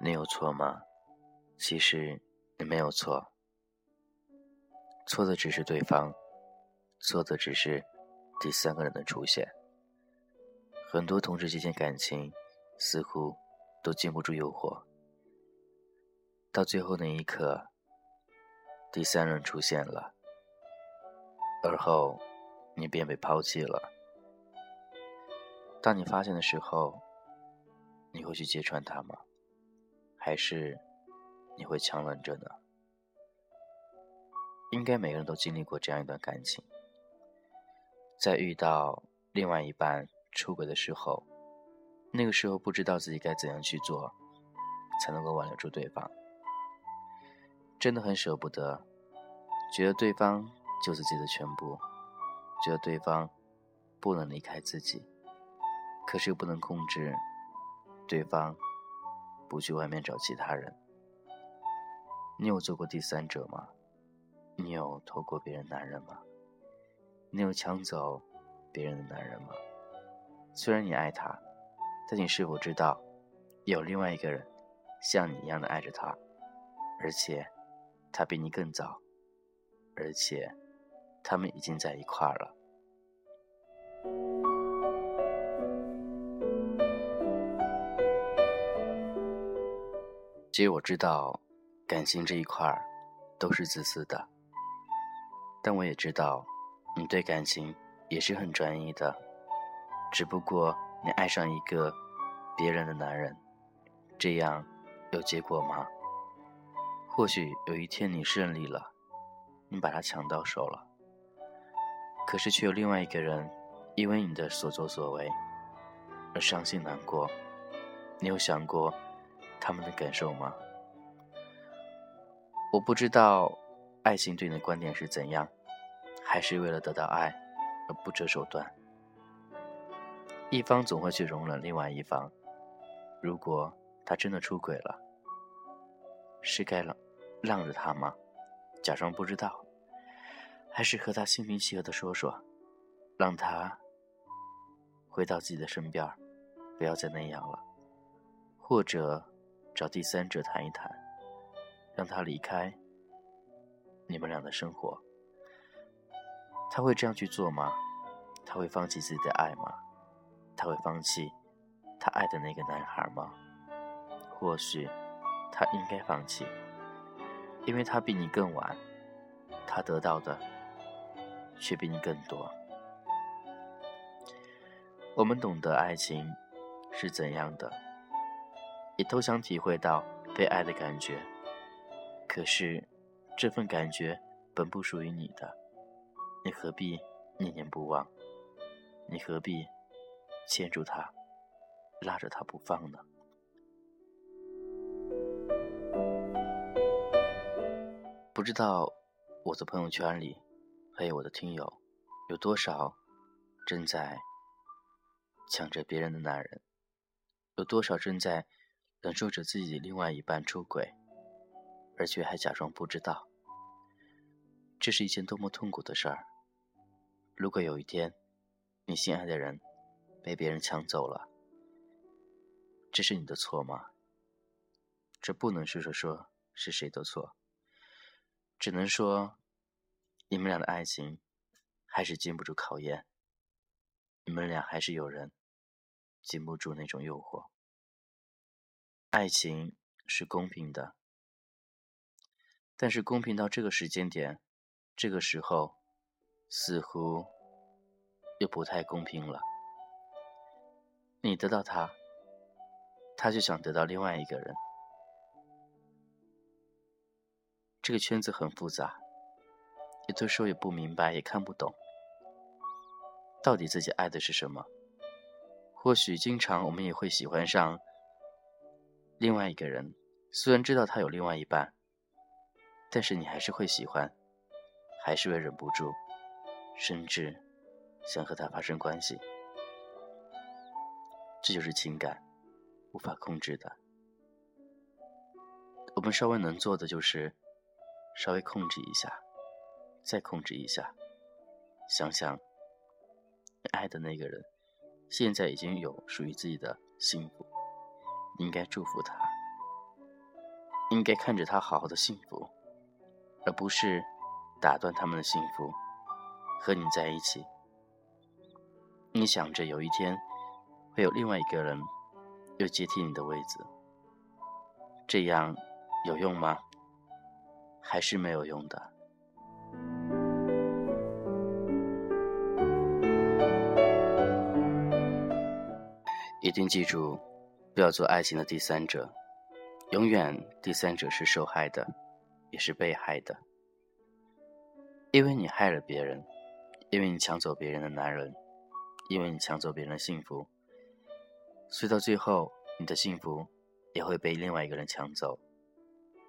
你有错吗？其实你没有错，错的只是对方，错的只是第三个人的出现。很多同志之间感情似乎都经不住诱惑，到最后那一刻，第三人出现了，而后你便被抛弃了。当你发现的时候，你会去揭穿他吗？还是你会强忍着呢？应该每个人都经历过这样一段感情，在遇到另外一半出轨的时候，那个时候不知道自己该怎样去做，才能够挽留住对方，真的很舍不得，觉得对方就是自己的全部，觉得对方不能离开自己，可是又不能控制对方。不去外面找其他人。你有做过第三者吗？你有偷过别人男人吗？你有抢走别人的男人吗？虽然你爱他，但你是否知道，有另外一个人像你一样的爱着他，而且他比你更早，而且他们已经在一块儿了。其实我知道，感情这一块儿都是自私的，但我也知道，你对感情也是很专一的。只不过你爱上一个别人的男人，这样有结果吗？或许有一天你胜利了，你把他抢到手了，可是却有另外一个人因为你的所作所为而伤心难过。你有想过？他们的感受吗？我不知道，爱情对你的观点是怎样，还是为了得到爱而不择手段？一方总会去容忍另外一方，如果他真的出轨了，是该让让着他吗？假装不知道，还是和他心平气和的说说，让他回到自己的身边，不要再那样了，或者？找第三者谈一谈，让他离开你们俩的生活。他会这样去做吗？他会放弃自己的爱吗？他会放弃他爱的那个男孩吗？或许他应该放弃，因为他比你更晚，他得到的却比你更多。我们懂得爱情是怎样的。也都想体会到被爱的感觉，可是这份感觉本不属于你的，你何必念念不忘？你何必牵住他，拉着他不放呢？不知道我的朋友圈里，还有我的听友，有多少正在抢着别人的男人？有多少正在？忍受着自己另外一半出轨，而且还假装不知道，这是一件多么痛苦的事儿。如果有一天，你心爱的人被别人抢走了，这是你的错吗？这不能是说说是谁的错，只能说你们俩的爱情还是经不住考验，你们俩还是有人经不住那种诱惑。爱情是公平的，但是公平到这个时间点、这个时候，似乎又不太公平了。你得到他，他就想得到另外一个人。这个圈子很复杂，有的时候也不明白，也看不懂，到底自己爱的是什么。或许经常我们也会喜欢上。另外一个人，虽然知道他有另外一半，但是你还是会喜欢，还是会忍不住，甚至想和他发生关系。这就是情感，无法控制的。我们稍微能做的就是，稍微控制一下，再控制一下，想想，爱的那个人，现在已经有属于自己的幸福，应该祝福他，应该看着他好好的幸福，而不是打断他们的幸福，和你在一起。你想着有一天会有另外一个人又接替你的位子，这样有用吗？还是没有用的？一定记住，不要做爱情的第三者。永远，第三者是受害的，也是被害的。因为你害了别人，因为你抢走别人的男人，因为你抢走别人的幸福，所以到最后，你的幸福也会被另外一个人抢走。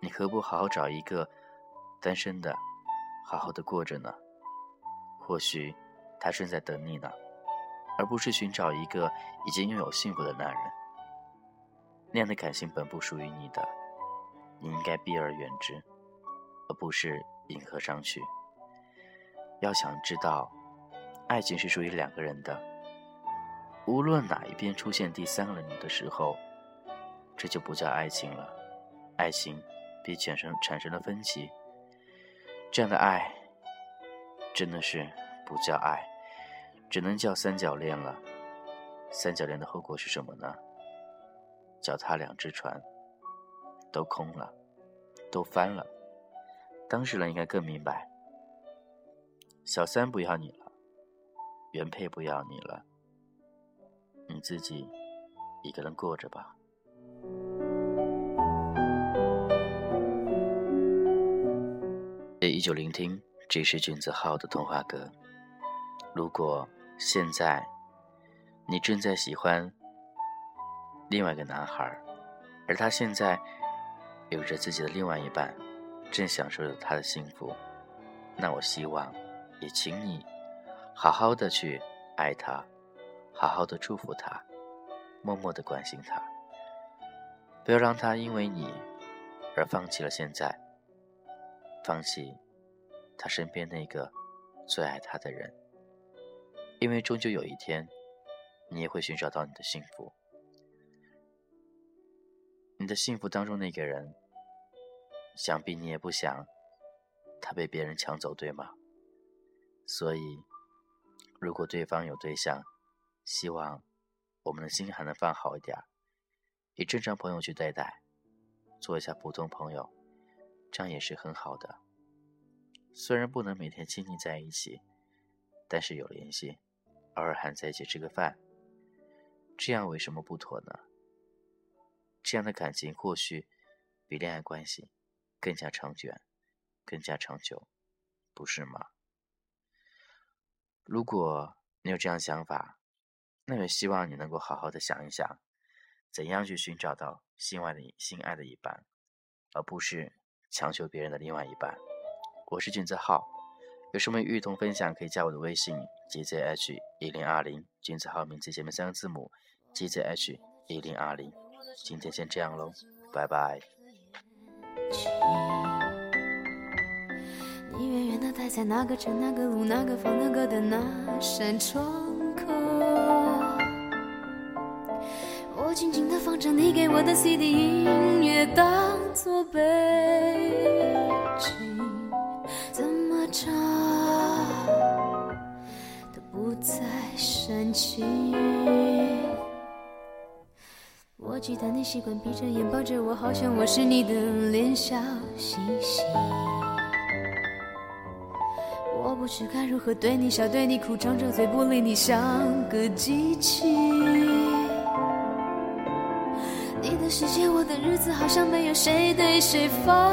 你何不好好找一个单身的，好好的过着呢？或许他正在等你呢。而不是寻找一个已经拥有幸福的男人，那样的感情本不属于你的，你应该避而远之，而不是迎合上去。要想知道，爱情是属于两个人的，无论哪一边出现第三个人的时候，这就不叫爱情了。爱情比产生产生了分歧，这样的爱真的是不叫爱。只能叫三角恋了。三角恋的后果是什么呢？脚踏两只船，都空了，都翻了。当事人应该更明白。小三不要你了，原配不要你了，你自己一个人过着吧。也依旧聆听，这是君子号的童话歌。如果。现在，你正在喜欢另外一个男孩，而他现在有着自己的另外一半，正享受着他的幸福。那我希望，也请你好好的去爱他，好好的祝福他，默默的关心他，不要让他因为你而放弃了现在，放弃他身边那个最爱他的人。因为终究有一天，你也会寻找到你的幸福。你的幸福当中那个人，想必你也不想他被别人抢走，对吗？所以，如果对方有对象，希望我们的心还能放好一点，以正常朋友去对待，做一下普通朋友，这样也是很好的。虽然不能每天亲密在一起，但是有联系。偶尔还在一起吃个饭，这样为什么不妥呢？这样的感情或许比恋爱关系更加长远、更加长久，不是吗？如果你有这样想法，那也希望你能够好好的想一想，怎样去寻找到心爱的心爱的一半，而不是强求别人的另外一半。我是俊子浩。有什么与同分享，可以加我的微信 gzh 一零二零，君子号名字前面三个字母 gzh 一零二零。今天先这样喽，拜拜。你远远的待在哪个城、哪个路、哪个房、哪个的那扇窗口，我静静的放着你给我的 CD 音乐，当作背景。唱都不再煽情。我记得你习惯闭着眼抱着我，好像我是你的脸小星星。我不知该如何对你笑，对你哭，张着嘴不理你，像个机器。你的世界，我的日子，好像没有谁对谁发